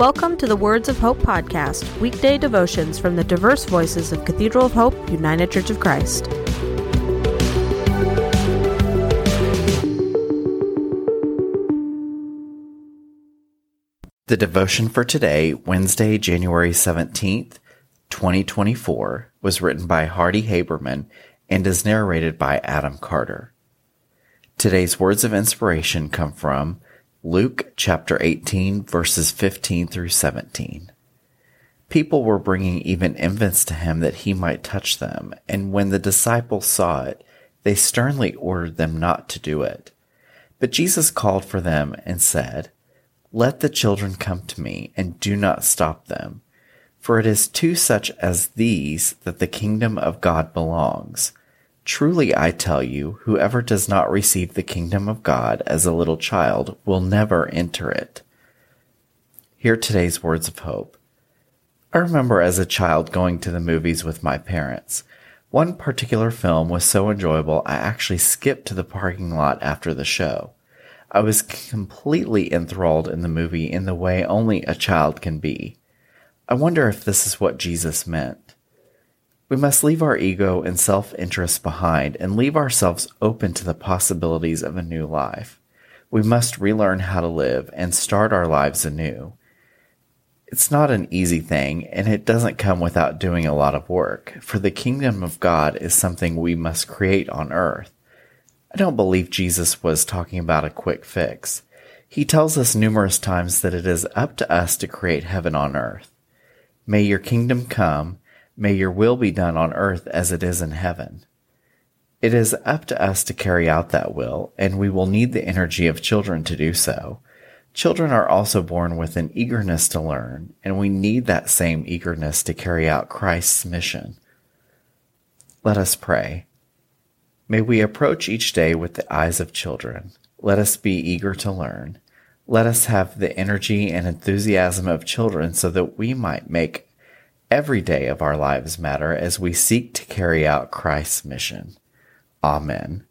Welcome to the Words of Hope podcast, weekday devotions from the diverse voices of Cathedral of Hope, United Church of Christ. The devotion for today, Wednesday, January 17th, 2024, was written by Hardy Haberman and is narrated by Adam Carter. Today's words of inspiration come from Luke chapter 18 verses 15 through 17. People were bringing even infants to him that he might touch them, and when the disciples saw it, they sternly ordered them not to do it. But Jesus called for them and said, Let the children come to me, and do not stop them, for it is to such as these that the kingdom of God belongs. Truly I tell you, whoever does not receive the kingdom of God as a little child will never enter it. Hear today's words of hope. I remember as a child going to the movies with my parents. One particular film was so enjoyable I actually skipped to the parking lot after the show. I was completely enthralled in the movie in the way only a child can be. I wonder if this is what Jesus meant. We must leave our ego and self interest behind and leave ourselves open to the possibilities of a new life. We must relearn how to live and start our lives anew. It's not an easy thing, and it doesn't come without doing a lot of work, for the kingdom of God is something we must create on earth. I don't believe Jesus was talking about a quick fix. He tells us numerous times that it is up to us to create heaven on earth. May your kingdom come, May your will be done on earth as it is in heaven. It is up to us to carry out that will, and we will need the energy of children to do so. Children are also born with an eagerness to learn, and we need that same eagerness to carry out Christ's mission. Let us pray. May we approach each day with the eyes of children. Let us be eager to learn. Let us have the energy and enthusiasm of children so that we might make Every day of our lives matter as we seek to carry out Christ's mission. Amen.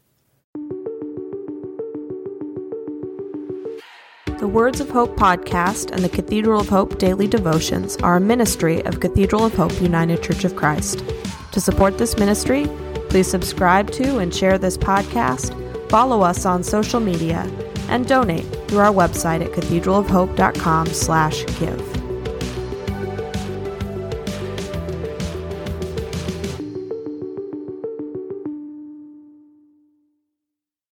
The Words of Hope podcast and the Cathedral of Hope daily devotions are a ministry of Cathedral of Hope United Church of Christ. To support this ministry, please subscribe to and share this podcast, follow us on social media, and donate through our website at cathedralofhope.com/give.